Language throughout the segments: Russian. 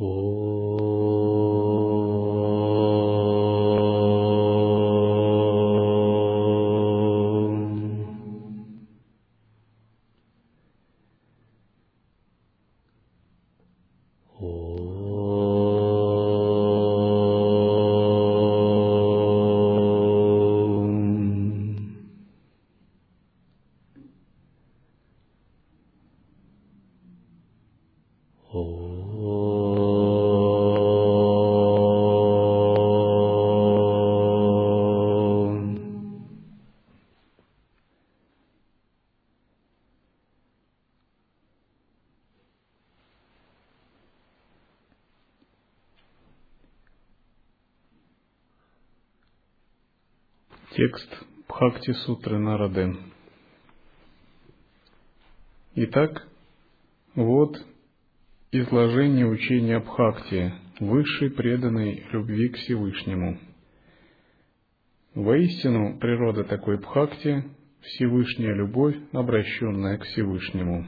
Oh. Текст Бхакти Сутры Нарады. Итак, вот изложение учения Бхакти, высшей преданной любви к Всевышнему. Воистину, природа такой Бхакти – Всевышняя любовь, обращенная к Всевышнему.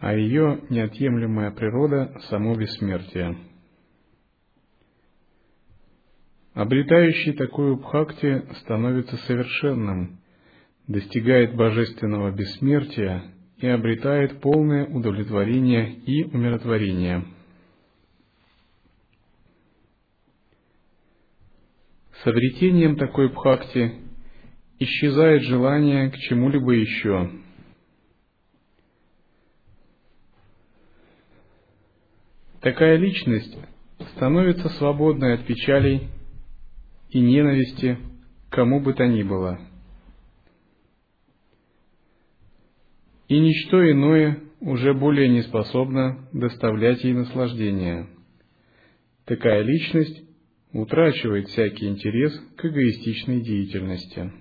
А ее неотъемлемая природа – само бессмертие – Обретающий такую бхакти становится совершенным, достигает божественного бессмертия и обретает полное удовлетворение и умиротворение. С обретением такой бхакти исчезает желание к чему-либо еще. Такая личность становится свободной от печалей и ненависти кому бы то ни было. И ничто иное уже более не способно доставлять ей наслаждение. Такая личность утрачивает всякий интерес к эгоистичной деятельности.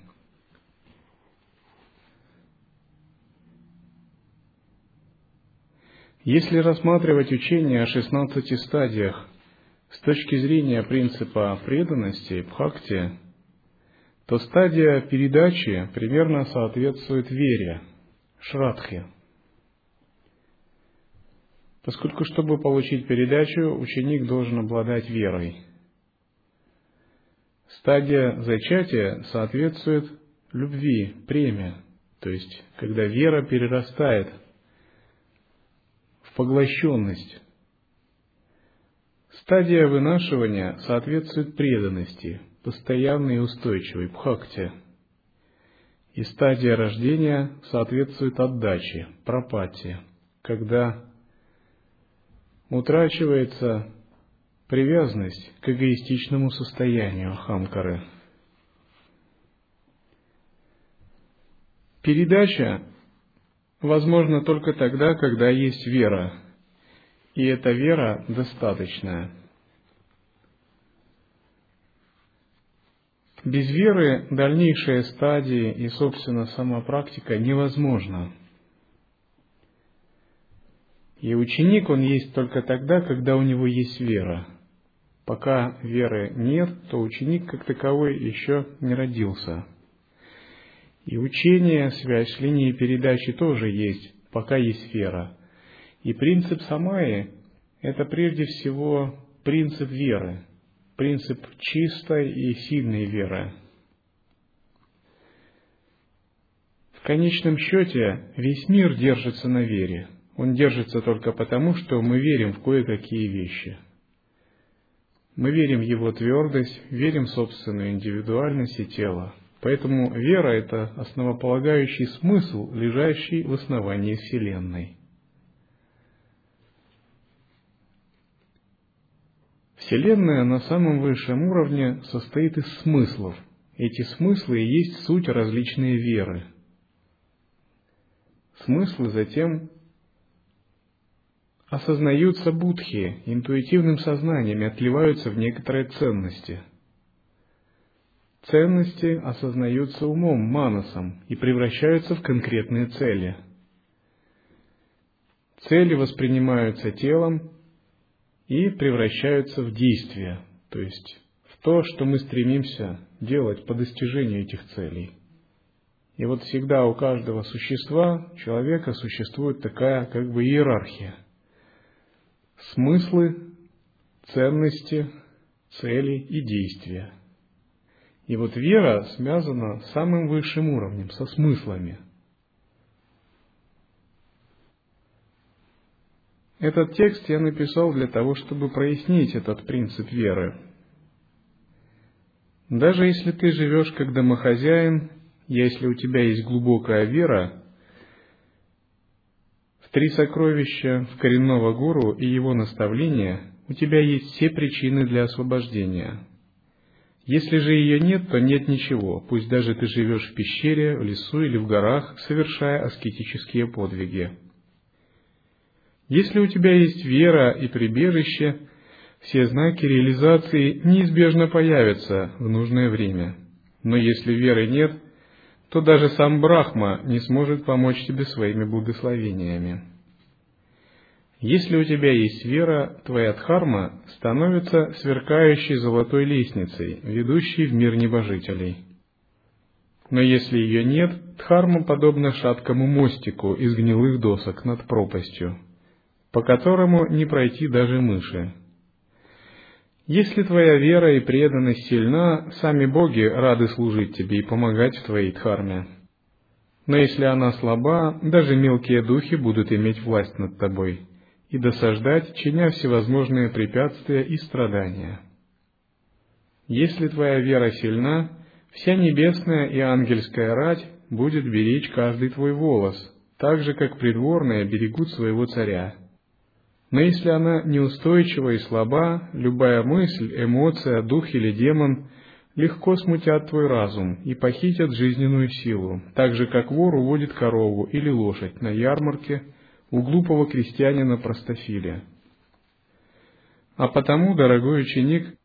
Если рассматривать учение о шестнадцати стадиях с точки зрения принципа преданности, бхакти, то стадия передачи примерно соответствует вере, шрадхе. Поскольку, чтобы получить передачу, ученик должен обладать верой. Стадия зачатия соответствует любви, премия, то есть когда вера перерастает в поглощенность, Стадия вынашивания соответствует преданности, постоянной и устойчивой бхакти. И стадия рождения соответствует отдаче, пропати, когда утрачивается привязанность к эгоистичному состоянию хамкары. Передача возможна только тогда, когда есть вера, и эта вера достаточная. Без веры дальнейшие стадии и, собственно, сама практика невозможна. И ученик, он есть только тогда, когда у него есть вера. Пока веры нет, то ученик как таковой еще не родился. И учение, связь линии передачи тоже есть, пока есть вера. И принцип самаи – это прежде всего принцип веры, принцип чистой и сильной веры. В конечном счете весь мир держится на вере. Он держится только потому, что мы верим в кое-какие вещи. Мы верим в его твердость, верим в собственную индивидуальность и тело. Поэтому вера – это основополагающий смысл, лежащий в основании Вселенной. Вселенная на самом высшем уровне состоит из смыслов. Эти смыслы и есть суть различные веры. Смыслы затем осознаются будхи, интуитивным сознанием и отливаются в некоторые ценности. Ценности осознаются умом, манасом и превращаются в конкретные цели. Цели воспринимаются телом и превращаются в действия, то есть в то, что мы стремимся делать по достижению этих целей. И вот всегда у каждого существа, человека, существует такая как бы иерархия. смыслы, ценности, цели и действия. И вот вера связана с самым высшим уровнем, со смыслами. Этот текст я написал для того, чтобы прояснить этот принцип веры. Даже если ты живешь как домохозяин, если у тебя есть глубокая вера, в три сокровища, в коренного гуру и его наставления, у тебя есть все причины для освобождения. Если же ее нет, то нет ничего, пусть даже ты живешь в пещере, в лесу или в горах, совершая аскетические подвиги. Если у тебя есть вера и прибежище, все знаки реализации неизбежно появятся в нужное время. Но если веры нет, то даже сам Брахма не сможет помочь тебе своими благословениями. Если у тебя есть вера, твоя дхарма становится сверкающей золотой лестницей, ведущей в мир небожителей. Но если ее нет, дхарма подобна шаткому мостику из гнилых досок над пропастью, по которому не пройти даже мыши. Если твоя вера и преданность сильна, сами боги рады служить тебе и помогать в твоей дхарме. Но если она слаба, даже мелкие духи будут иметь власть над тобой – и досаждать, чиня всевозможные препятствия и страдания. Если твоя вера сильна, вся небесная и ангельская рать будет беречь каждый твой волос, так же, как придворные берегут своего царя. Но если она неустойчива и слаба, любая мысль, эмоция, дух или демон легко смутят твой разум и похитят жизненную силу, так же, как вор уводит корову или лошадь на ярмарке – у глупого крестьянина простофиля. А потому, дорогой ученик,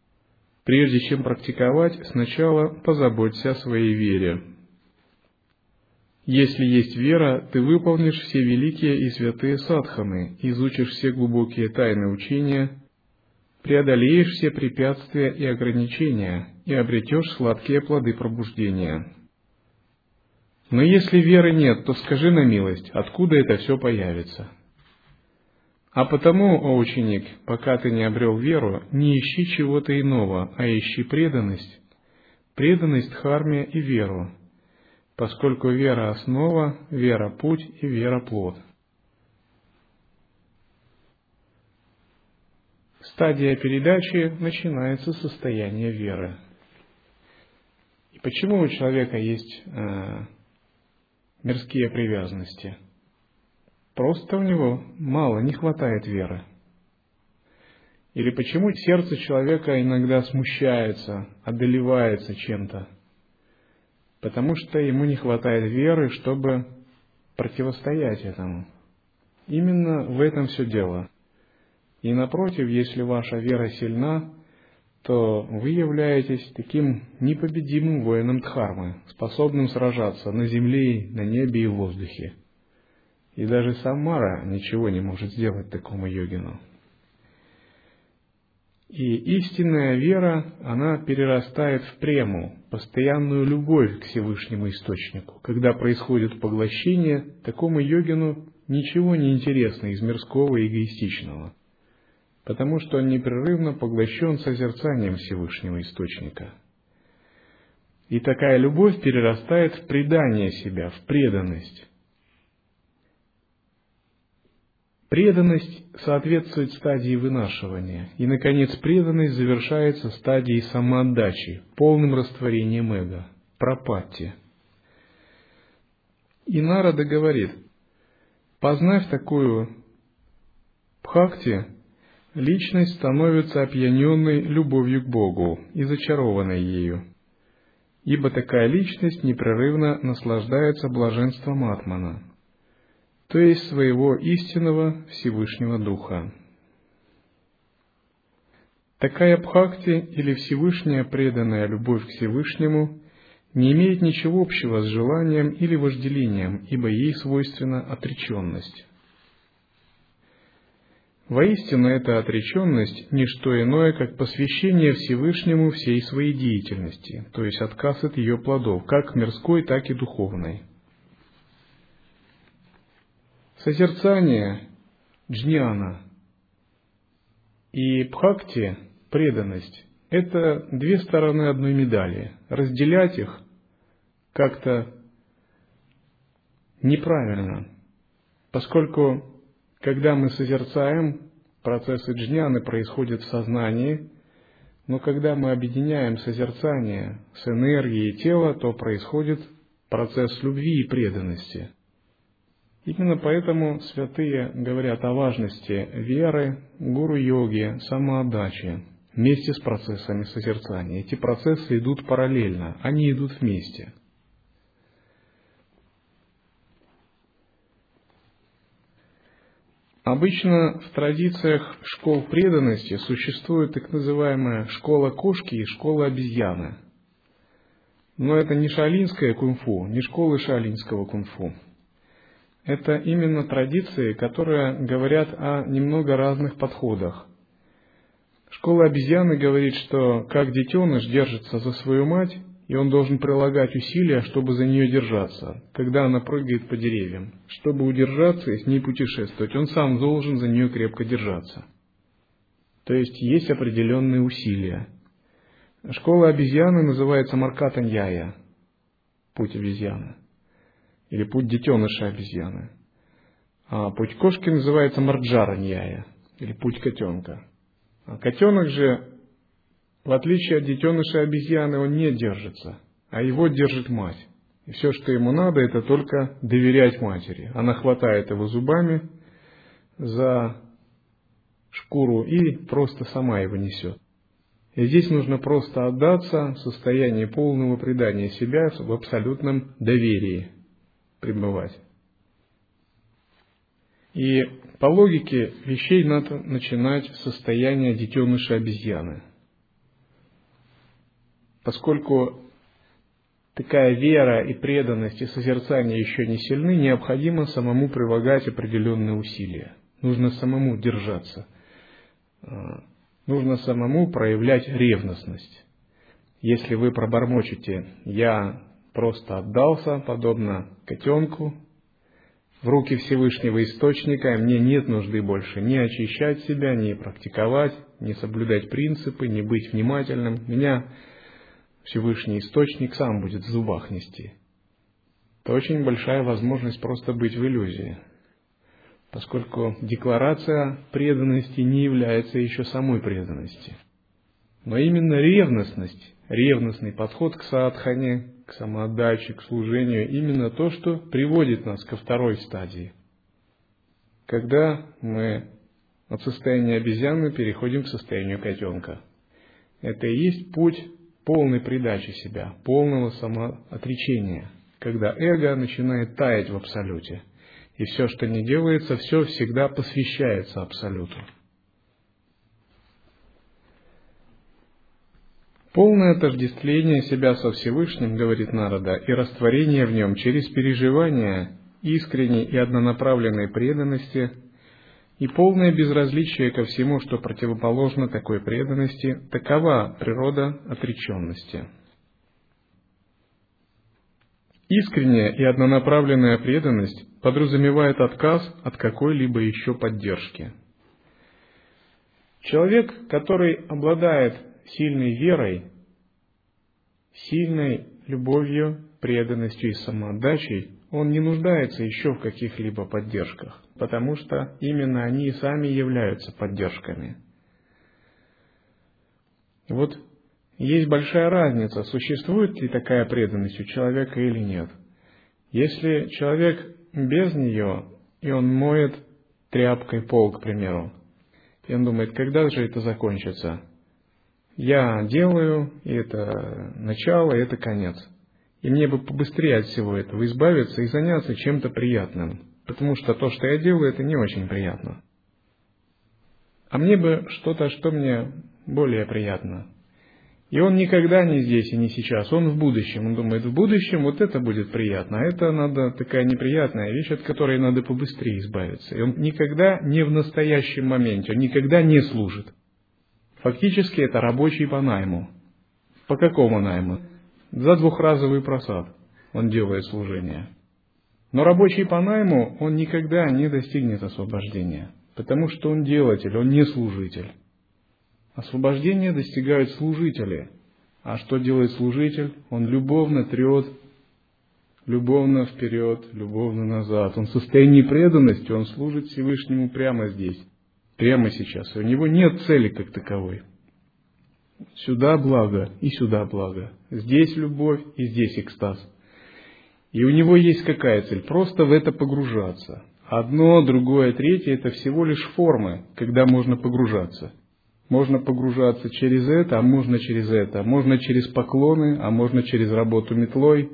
прежде чем практиковать, сначала позаботься о своей вере. Если есть вера, ты выполнишь все великие и святые садханы, изучишь все глубокие тайны учения, преодолеешь все препятствия и ограничения и обретешь сладкие плоды пробуждения. Но если веры нет, то скажи на милость, откуда это все появится? А потому, о ученик, пока ты не обрел веру, не ищи чего-то иного, а ищи преданность, преданность Дхарме и веру, поскольку вера – основа, вера – путь и вера – плод. Стадия передачи начинается с состояния веры. И почему у человека есть э, мирские привязанности. Просто у него мало, не хватает веры. Или почему сердце человека иногда смущается, одолевается чем-то? Потому что ему не хватает веры, чтобы противостоять этому. Именно в этом все дело. И напротив, если ваша вера сильна, то вы являетесь таким непобедимым воином Дхармы, способным сражаться на земле, на небе и в воздухе. И даже сам Мара ничего не может сделать такому йогину. И истинная вера, она перерастает в прему, постоянную любовь к Всевышнему Источнику. Когда происходит поглощение, такому йогину ничего не интересно из мирского и эгоистичного – потому что он непрерывно поглощен созерцанием Всевышнего Источника. И такая любовь перерастает в предание себя, в преданность. Преданность соответствует стадии вынашивания, и, наконец, преданность завершается стадией самоотдачи, полным растворением эго, пропатти. И Нарада говорит, познав такую бхакти, личность становится опьяненной любовью к Богу и зачарованной ею, ибо такая личность непрерывно наслаждается блаженством Атмана, то есть своего истинного Всевышнего Духа. Такая бхакти или Всевышняя преданная любовь к Всевышнему не имеет ничего общего с желанием или вожделением, ибо ей свойственна отреченность. Воистину, эта отреченность – не что иное, как посвящение Всевышнему всей своей деятельности, то есть отказ от ее плодов, как мирской, так и духовной. Созерцание – джняна, и бхакти, преданность, это две стороны одной медали. Разделять их как-то неправильно, поскольку когда мы созерцаем, процессы джняны происходят в сознании, но когда мы объединяем созерцание с энергией тела, то происходит процесс любви и преданности. Именно поэтому святые говорят о важности веры, гуру-йоги, самоотдачи вместе с процессами созерцания. Эти процессы идут параллельно, они идут вместе – Обычно в традициях школ преданности существует так называемая школа кошки и школа обезьяны. Но это не шалинское кунг-фу, не школы шалинского кунг-фу. Это именно традиции, которые говорят о немного разных подходах. Школа обезьяны говорит, что как детеныш держится за свою мать, и он должен прилагать усилия, чтобы за нее держаться, когда она прыгает по деревьям. Чтобы удержаться и с ней путешествовать, он сам должен за нее крепко держаться. То есть есть определенные усилия. Школа обезьяны называется Маркатаньяя, путь обезьяны, или путь детеныша обезьяны. А путь кошки называется Марджараньяя, или путь котенка. А котенок же в отличие от детеныша обезьяны, он не держится, а его держит мать. И все, что ему надо, это только доверять матери. Она хватает его зубами за шкуру и просто сама его несет. И здесь нужно просто отдаться в состоянии полного предания себя в абсолютном доверии пребывать. И по логике вещей надо начинать с состояния детеныша обезьяны – Поскольку такая вера и преданность и созерцание еще не сильны, необходимо самому прилагать определенные усилия. Нужно самому держаться. А, нужно самому проявлять ревностность. Если вы пробормочете «я просто отдался, подобно котенку, в руки Всевышнего Источника, мне нет нужды больше ни очищать себя, ни практиковать, ни соблюдать принципы, ни быть внимательным. Меня Всевышний Источник сам будет в зубах нести. Это очень большая возможность просто быть в иллюзии, поскольку декларация преданности не является еще самой преданностью. Но именно ревностность, ревностный подход к садхане, к самоотдаче, к служению, именно то, что приводит нас ко второй стадии. Когда мы от состояния обезьяны переходим к состоянию котенка. Это и есть путь полной предачи себя, полного самоотречения, когда эго начинает таять в абсолюте, и все, что не делается, все всегда посвящается абсолюту. Полное отождествление себя со Всевышним, говорит Народа, и растворение в нем через переживание искренней и однонаправленной преданности – и полное безразличие ко всему, что противоположно такой преданности, такова природа отреченности. Искренняя и однонаправленная преданность подразумевает отказ от какой-либо еще поддержки. Человек, который обладает сильной верой, сильной любовью, преданностью и самоотдачей, он не нуждается еще в каких-либо поддержках, потому что именно они сами являются поддержками. Вот есть большая разница, существует ли такая преданность у человека или нет. Если человек без нее, и он моет тряпкой пол, к примеру, и он думает, когда же это закончится? Я делаю, и это начало, и это конец. И мне бы побыстрее от всего этого избавиться и заняться чем-то приятным, потому что то, что я делаю, это не очень приятно. А мне бы что-то, что мне более приятно. И он никогда не здесь и не сейчас, он в будущем. Он думает, в будущем вот это будет приятно, а это надо такая неприятная вещь, от которой надо побыстрее избавиться. И он никогда не в настоящем моменте, он никогда не служит. Фактически это рабочий по найму. По какому найму? За двухразовый просад он делает служение. Но рабочий по найму, он никогда не достигнет освобождения, потому что он делатель, он не служитель. Освобождение достигают служители. А что делает служитель? Он любовно трет, любовно вперед, любовно назад. Он в состоянии преданности, он служит Всевышнему прямо здесь, прямо сейчас. У него нет цели как таковой. Сюда благо и сюда благо. Здесь любовь и здесь экстаз. И у него есть какая цель? Просто в это погружаться. Одно, другое, третье – это всего лишь формы, когда можно погружаться. Можно погружаться через это, а можно через это. Можно через поклоны, а можно через работу метлой.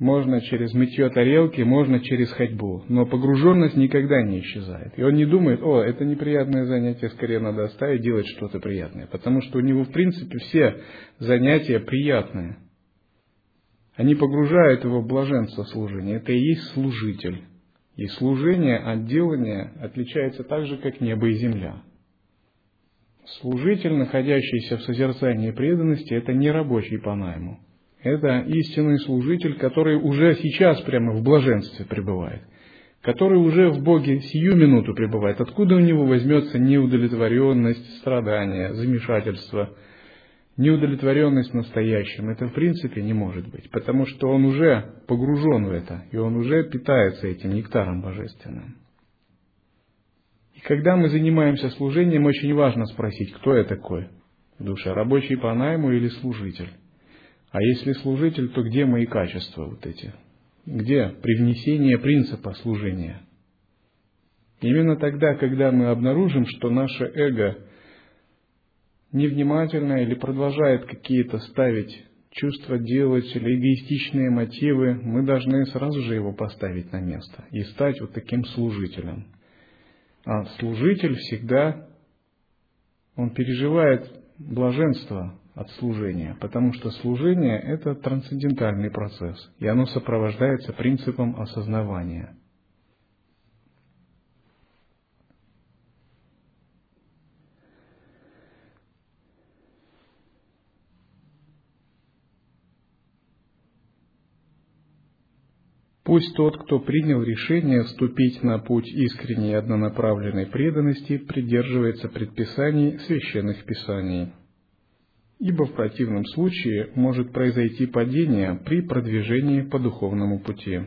Можно через мытье тарелки, можно через ходьбу. Но погруженность никогда не исчезает. И он не думает, о, это неприятное занятие, скорее надо оставить, делать что-то приятное. Потому что у него, в принципе, все занятия приятные – они погружают его в блаженство служения. Это и есть служитель. И служение от делания отличается так же, как небо и земля. Служитель, находящийся в созерцании преданности, это не рабочий по найму. Это истинный служитель, который уже сейчас прямо в блаженстве пребывает, который уже в Боге сию минуту пребывает. Откуда у него возьмется неудовлетворенность, страдания, замешательство – неудовлетворенность настоящим. Это в принципе не может быть, потому что он уже погружен в это, и он уже питается этим нектаром божественным. И когда мы занимаемся служением, очень важно спросить, кто я такой? Душа, рабочий по найму или служитель? А если служитель, то где мои качества вот эти? Где привнесение принципа служения? Именно тогда, когда мы обнаружим, что наше эго – невнимательно или продолжает какие-то ставить чувства делать или эгоистичные мотивы, мы должны сразу же его поставить на место и стать вот таким служителем. А служитель всегда, он переживает блаженство от служения, потому что служение – это трансцендентальный процесс, и оно сопровождается принципом осознавания – Пусть тот, кто принял решение вступить на путь искренней однонаправленной преданности, придерживается предписаний священных писаний. Ибо в противном случае может произойти падение при продвижении по духовному пути.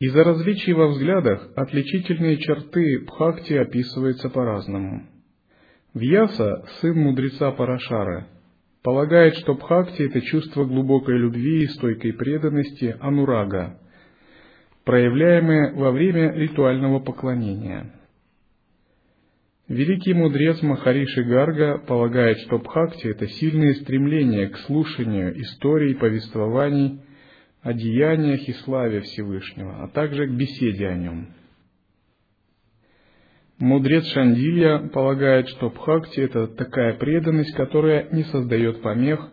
Из-за различий во взглядах отличительные черты Бхакти описываются по-разному. Вьяса, сын мудреца Парашара, полагает, что бхакти – это чувство глубокой любви и стойкой преданности анурага, проявляемое во время ритуального поклонения. Великий мудрец Махариши Гарга полагает, что бхакти – это сильное стремление к слушанию историй, повествований о деяниях и славе Всевышнего, а также к беседе о нем – Мудрец Шандилья полагает, что бхакти – это такая преданность, которая не создает помех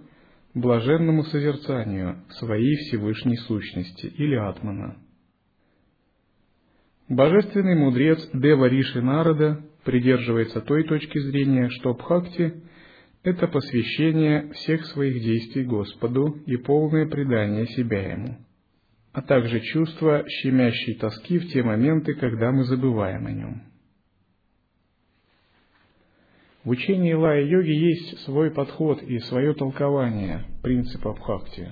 блаженному созерцанию своей Всевышней сущности или атмана. Божественный мудрец Дева Риши Народа придерживается той точки зрения, что бхакти – это посвящение всех своих действий Господу и полное предание себя Ему, а также чувство щемящей тоски в те моменты, когда мы забываем о Нем. В учении лая-йоги есть свой подход и свое толкование принципа бхакти.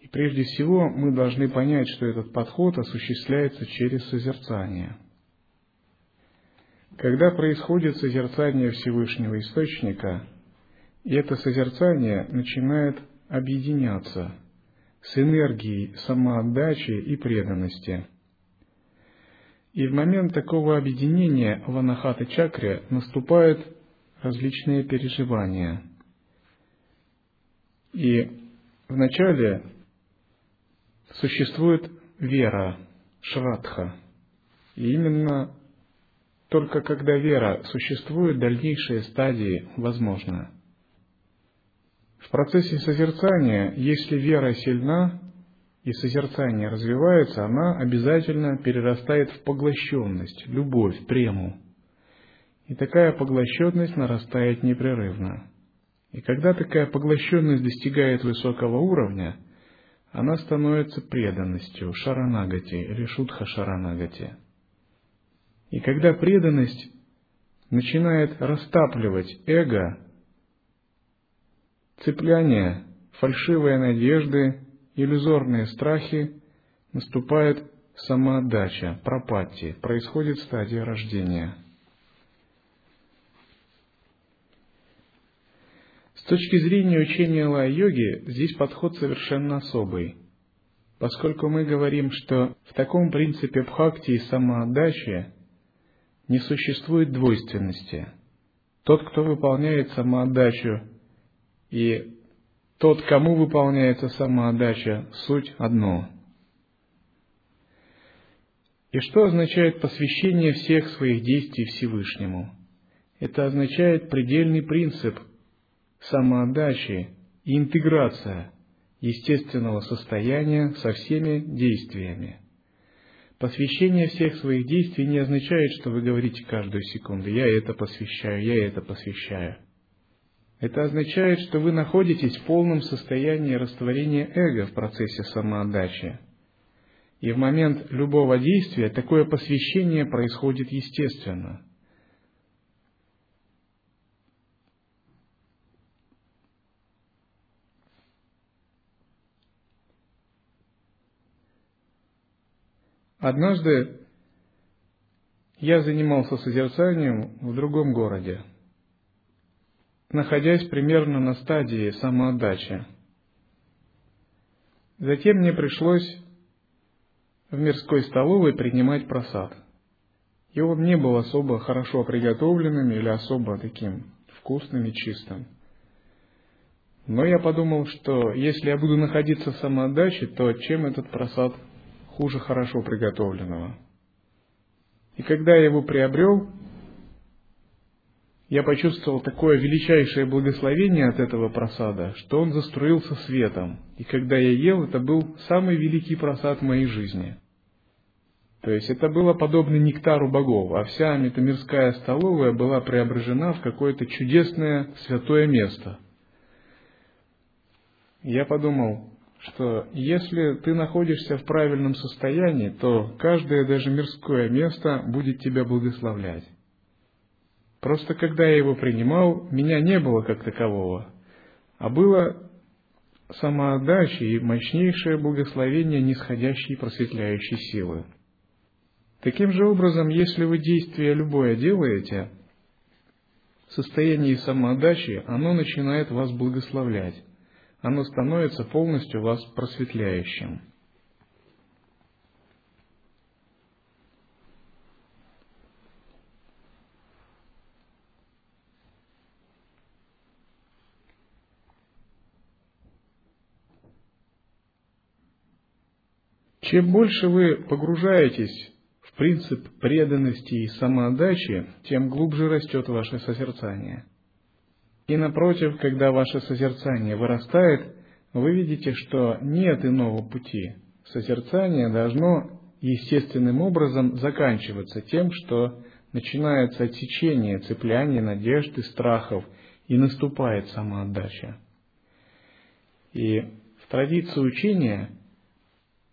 И прежде всего мы должны понять, что этот подход осуществляется через созерцание. Когда происходит созерцание Всевышнего Источника, и это созерцание начинает объединяться с энергией самоотдачи и преданности – и в момент такого объединения в анахата чакре наступают различные переживания. И вначале существует вера, шрадха. И именно только когда вера существует, дальнейшие стадии возможны. В процессе созерцания, если вера сильна, и созерцание развивается, она обязательно перерастает в поглощенность, любовь, прему. И такая поглощенность нарастает непрерывно. И когда такая поглощенность достигает высокого уровня, она становится преданностью, шаранагати или шутха шаранагати. И когда преданность начинает растапливать эго, цепляние, фальшивые надежды, иллюзорные страхи, наступает самоотдача, пропатти, происходит стадия рождения. С точки зрения учения лай-йоги, здесь подход совершенно особый, поскольку мы говорим, что в таком принципе бхакти и самоотдачи не существует двойственности. Тот, кто выполняет самоотдачу, и тот, кому выполняется самоотдача, суть одно. И что означает посвящение всех своих действий Всевышнему? Это означает предельный принцип самоотдачи и интеграция естественного состояния со всеми действиями – Посвящение всех своих действий не означает, что вы говорите каждую секунду «я это посвящаю, я это посвящаю». Это означает, что вы находитесь в полном состоянии растворения эго в процессе самоотдачи. И в момент любого действия такое посвящение происходит естественно. Однажды я занимался созерцанием в другом городе, находясь примерно на стадии самоотдачи. Затем мне пришлось в мирской столовой принимать просад. И он не был особо хорошо приготовленным или особо таким вкусным и чистым. Но я подумал, что если я буду находиться в самоотдаче, то чем этот просад хуже хорошо приготовленного. И когда я его приобрел, я почувствовал такое величайшее благословение от этого просада, что он заструился светом. И когда я ел, это был самый великий просад в моей жизни. То есть это было подобно нектару богов, а вся метамирская столовая была преображена в какое-то чудесное святое место. Я подумал, что если ты находишься в правильном состоянии, то каждое даже мирское место будет тебя благословлять. Просто когда я его принимал, меня не было как такового, а было самоотдача и мощнейшее благословение нисходящей просветляющей силы. Таким же образом, если вы действие любое делаете, в состоянии самоотдачи оно начинает вас благословлять оно становится полностью вас просветляющим. Чем больше вы погружаетесь в принцип преданности и самоотдачи, тем глубже растет ваше созерцание – и напротив, когда ваше созерцание вырастает, вы видите, что нет иного пути. Созерцание должно естественным образом заканчиваться тем, что начинается отсечение, цепляние надежд и страхов, и наступает самоотдача. И в традиции учения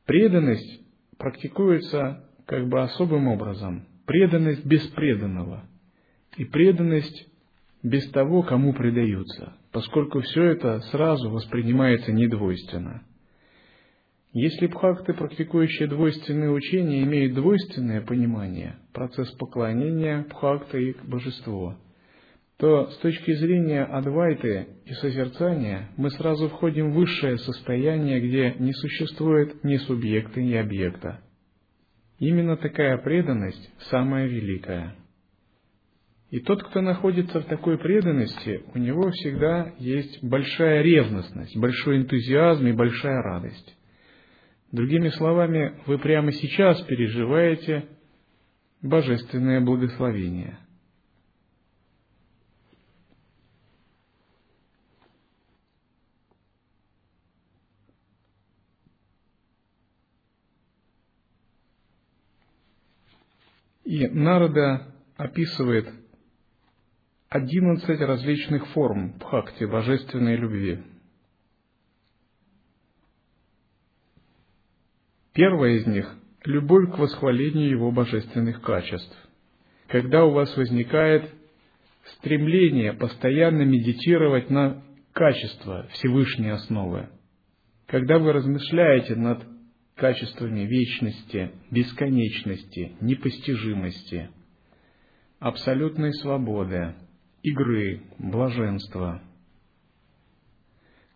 преданность практикуется как бы особым образом. Преданность без преданного. И преданность без того, кому предаются, поскольку все это сразу воспринимается недвойственно. Если бхакты, практикующие двойственные учения, имеют двойственное понимание, процесс поклонения бхакта и божеству, то с точки зрения адвайты и созерцания мы сразу входим в высшее состояние, где не существует ни субъекта, ни объекта. Именно такая преданность самая великая – и тот, кто находится в такой преданности, у него всегда есть большая ревностность, большой энтузиазм и большая радость. Другими словами, вы прямо сейчас переживаете божественное благословение. И Нарада описывает одиннадцать различных форм бхакти, божественной любви. Первая из них – любовь к восхвалению его божественных качеств. когда у вас возникает стремление постоянно медитировать на качество Всевышней основы. Когда вы размышляете над качествами вечности, бесконечности, непостижимости, абсолютной свободы, игры, блаженства.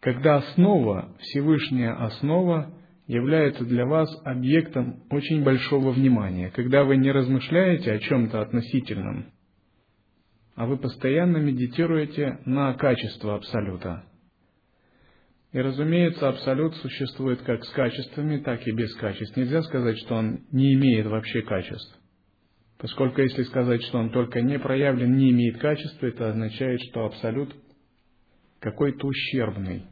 Когда основа, Всевышняя основа, является для вас объектом очень большого внимания, когда вы не размышляете о чем-то относительном, а вы постоянно медитируете на качество Абсолюта. И, разумеется, Абсолют существует как с качествами, так и без качеств. Нельзя сказать, что он не имеет вообще качеств. Поскольку если сказать, что он только не проявлен, не имеет качества, это означает, что Абсолют какой-то ущербный,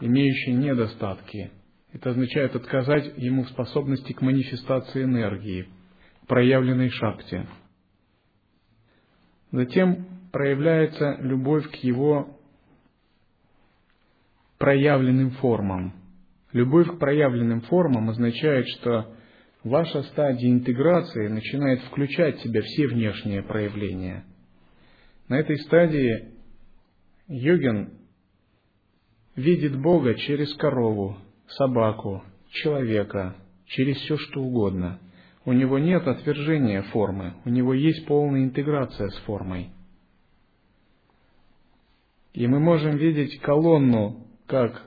имеющий недостатки. Это означает отказать ему в способности к манифестации энергии, проявленной шахте. Затем проявляется любовь к его проявленным формам. Любовь к проявленным формам означает, что ваша стадия интеграции начинает включать в себя все внешние проявления. На этой стадии йогин видит Бога через корову, собаку, человека, через все что угодно. У него нет отвержения формы, у него есть полная интеграция с формой. И мы можем видеть колонну как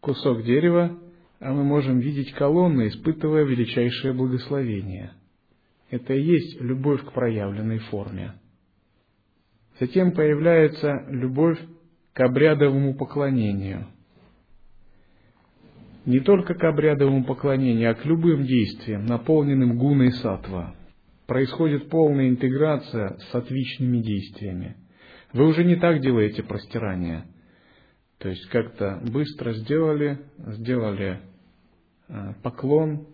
кусок дерева, а мы можем видеть колонны, испытывая величайшее благословение. Это и есть любовь к проявленной форме. Затем появляется любовь к обрядовому поклонению. Не только к обрядовому поклонению, а к любым действиям, наполненным гуной сатва. Происходит полная интеграция с отвичными действиями. Вы уже не так делаете простирание – то есть как-то быстро сделали, сделали э, поклон,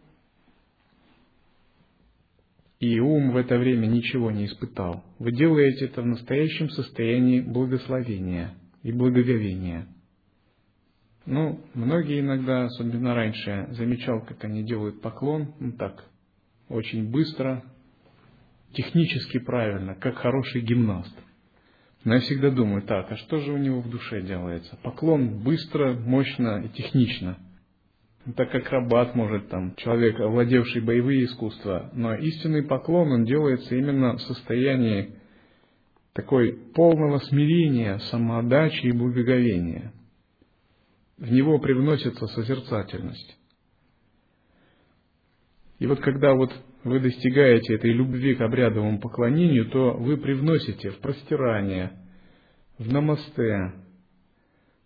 и ум в это время ничего не испытал. Вы делаете это в настоящем состоянии благословения и благоговения. Ну, многие иногда, особенно раньше, замечал, как они делают поклон, ну так, очень быстро, технически правильно, как хороший гимнаст – но я всегда думаю, так, а что же у него в душе делается? Поклон быстро, мощно и технично. Так как рабат может там, человек, овладевший боевые искусства, но истинный поклон, он делается именно в состоянии такой полного смирения, самоотдачи и благоговения. В него привносится созерцательность. И вот когда вот вы достигаете этой любви к обрядовому поклонению, то вы привносите в простирание, в намасте,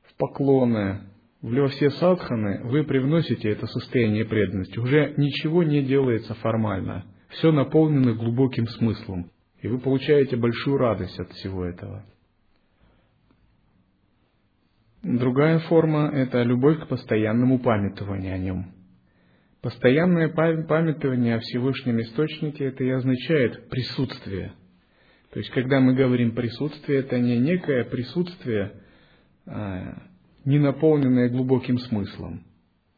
в поклоны, в все садханы, вы привносите это состояние преданности. Уже ничего не делается формально. Все наполнено глубоким смыслом. И вы получаете большую радость от всего этого. Другая форма – это любовь к постоянному памятованию о нем – Постоянное памятование о Всевышнем Источнике это и означает присутствие. То есть, когда мы говорим присутствие, это не некое присутствие, а, не наполненное глубоким смыслом.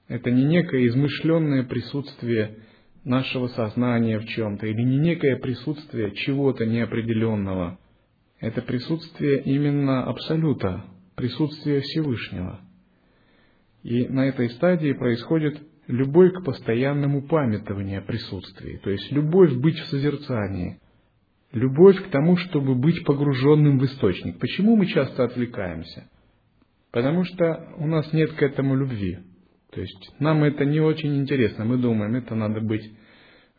Это не некое измышленное присутствие нашего сознания в чем-то, или не некое присутствие чего-то неопределенного. Это присутствие именно Абсолюта, присутствие Всевышнего. И на этой стадии происходит любовь к постоянному памятованию о присутствии, то есть любовь быть в созерцании, любовь к тому, чтобы быть погруженным в источник. Почему мы часто отвлекаемся? Потому что у нас нет к этому любви. То есть нам это не очень интересно. Мы думаем, это надо быть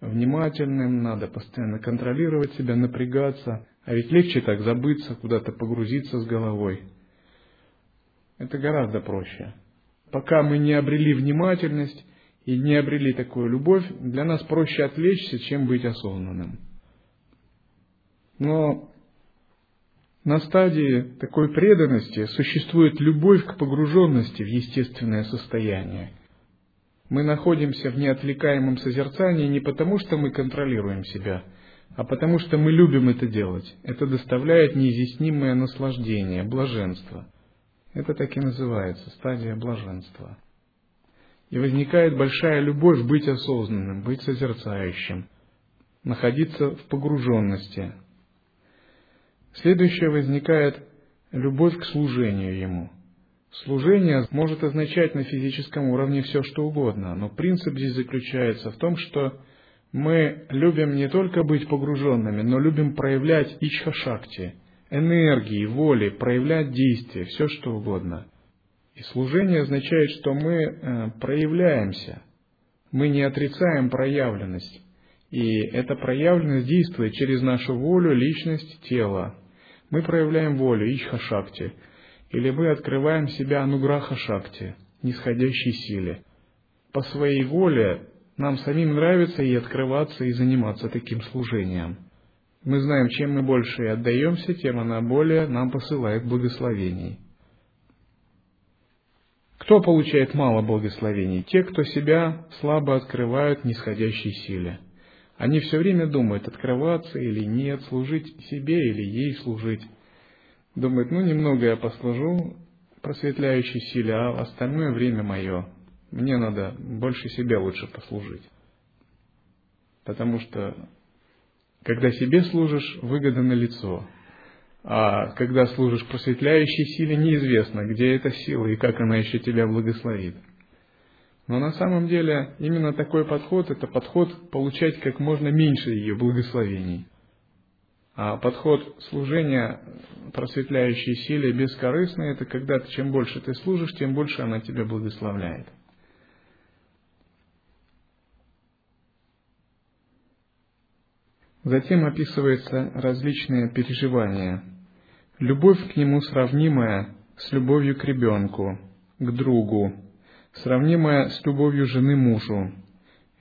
внимательным, надо постоянно контролировать себя, напрягаться. А ведь легче так забыться, куда-то погрузиться с головой. Это гораздо проще. Пока мы не обрели внимательность, и не обрели такую любовь, для нас проще отвлечься, чем быть осознанным. Но на стадии такой преданности существует любовь к погруженности в естественное состояние. Мы находимся в неотвлекаемом созерцании не потому, что мы контролируем себя, а потому что мы любим это делать. Это доставляет неизъяснимое наслаждение, блаженство. Это так и называется, стадия блаженства. И возникает большая любовь быть осознанным, быть созерцающим. находиться в погруженности. Следующее возникает любовь к служению Ему. Служение может означать на физическом уровне все, что угодно, но принцип здесь заключается в том, что мы любим не только быть погруженными, но любим проявлять ичха-шакти, энергии, воли, проявлять действия, все что угодно. И служение означает, что мы э, проявляемся, мы не отрицаем проявленность. И эта проявленность действует через нашу волю, личность, тело. Мы проявляем волю, ичха-шакти, или мы открываем себя ануграха-шакти, нисходящей силе. По своей воле нам самим нравится и открываться, и заниматься таким служением. Мы знаем, чем мы больше отдаемся, тем она более нам посылает благословений. Кто получает мало благословений? Те, кто себя слабо открывают нисходящей силе. Они все время думают, открываться или нет, служить себе или ей служить. Думают, ну немного я послужу просветляющей силе, а остальное время мое. Мне надо больше себя лучше послужить. Потому что, когда себе служишь, выгода на лицо. А когда служишь просветляющей силе, неизвестно, где эта сила и как она еще тебя благословит. Но на самом деле именно такой подход – это подход получать как можно меньше ее благословений. А подход служения просветляющей силе бескорыстный – это когда чем больше ты служишь, тем больше она тебя благословляет. Затем описываются различные переживания. Любовь к нему сравнимая с любовью к ребенку, к другу, сравнимая с любовью жены мужу,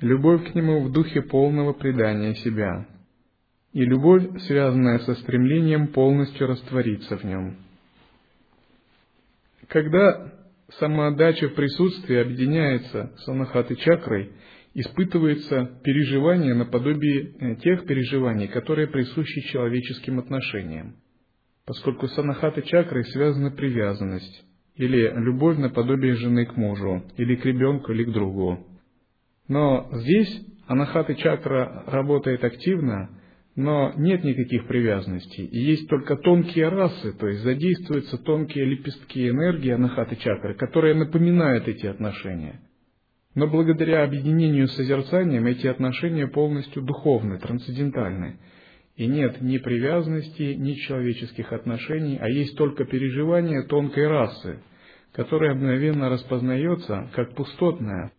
любовь к нему в духе полного предания себя, и любовь, связанная со стремлением полностью раствориться в нем. Когда самоотдача в присутствии объединяется с анахатой чакрой – испытывается переживание наподобие э, тех переживаний, которые присущи человеческим отношениям, поскольку с анахатой чакрой связана привязанность или любовь наподобие жены к мужу, или к ребенку, или к другу. Но здесь анахата чакра работает активно, но нет никаких привязанностей. И есть только тонкие расы, то есть задействуются тонкие лепестки энергии анахаты чакры, которые напоминают эти отношения. Но благодаря объединению с созерцанием эти отношения полностью духовны, трансцендентальны. И нет ни привязанности, ни человеческих отношений, а есть только переживание тонкой расы, которая мгновенно распознается как пустотная,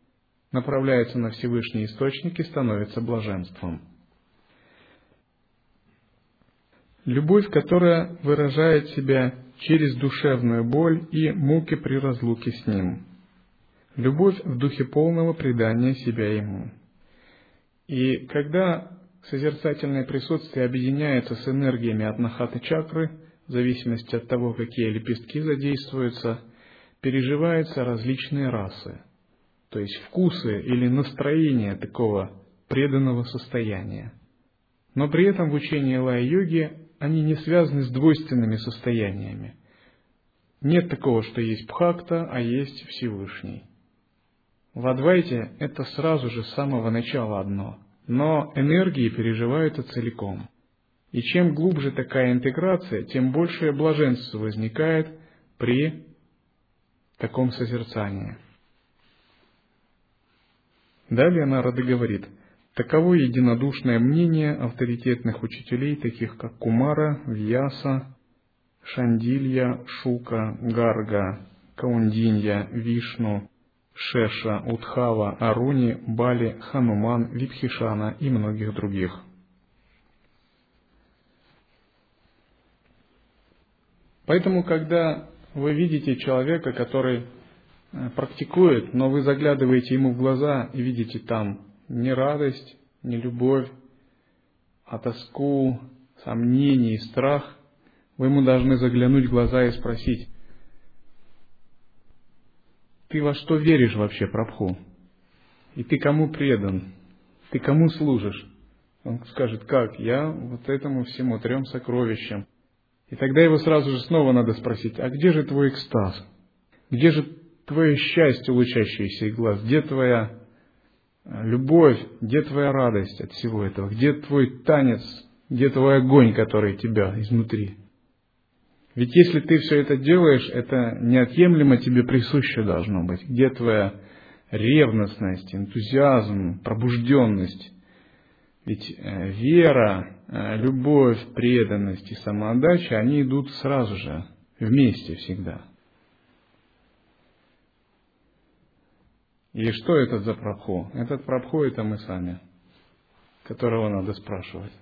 направляется на Всевышний Источник и становится блаженством. Любовь, которая выражает себя через душевную боль и муки при разлуке с Ним – любовь в духе полного предания себя Ему. И когда созерцательное присутствие объединяется с энергиями от нахаты чакры, в зависимости от того, какие лепестки задействуются, переживаются различные расы, то есть вкусы или настроение такого преданного состояния. Но при этом в учении лая-йоги они не связаны с двойственными состояниями. Нет такого, что есть Пхакта, а есть Всевышний. В Адвайте это сразу же с самого начала одно, но энергии переживаются целиком. И чем глубже такая интеграция, тем большее блаженство возникает при таком созерцании. Далее Нарада говорит, таково единодушное мнение авторитетных учителей, таких как Кумара, Вьяса, Шандилья, Шука, Гарга, Каундинья, Вишну, Шеша, Удхава, Аруни, Бали, Хануман, Випхишана и многих других. Поэтому, когда вы видите человека, который э, практикует, но вы заглядываете ему в глаза и видите там не радость, не любовь, а тоску, сомнение и страх, вы ему должны заглянуть в глаза и спросить, ты во что веришь вообще, Прабху? И ты кому предан? Ты кому служишь? Он скажет, как? Я вот этому всему трем сокровищам. И тогда его сразу же снова надо спросить, а где же твой экстаз? Где же твое счастье, лучащееся из глаз? Где твоя любовь, где твоя радость от всего этого, где твой танец, где твой огонь, который тебя изнутри. Ведь если ты все это делаешь, это неотъемлемо тебе присуще должно быть. Где твоя ревностность, энтузиазм, пробужденность? Ведь э, вера, э, любовь, преданность и самоотдача, они идут сразу же, вместе всегда. И что это за прабху? Этот прабху это мы сами, которого надо спрашивать.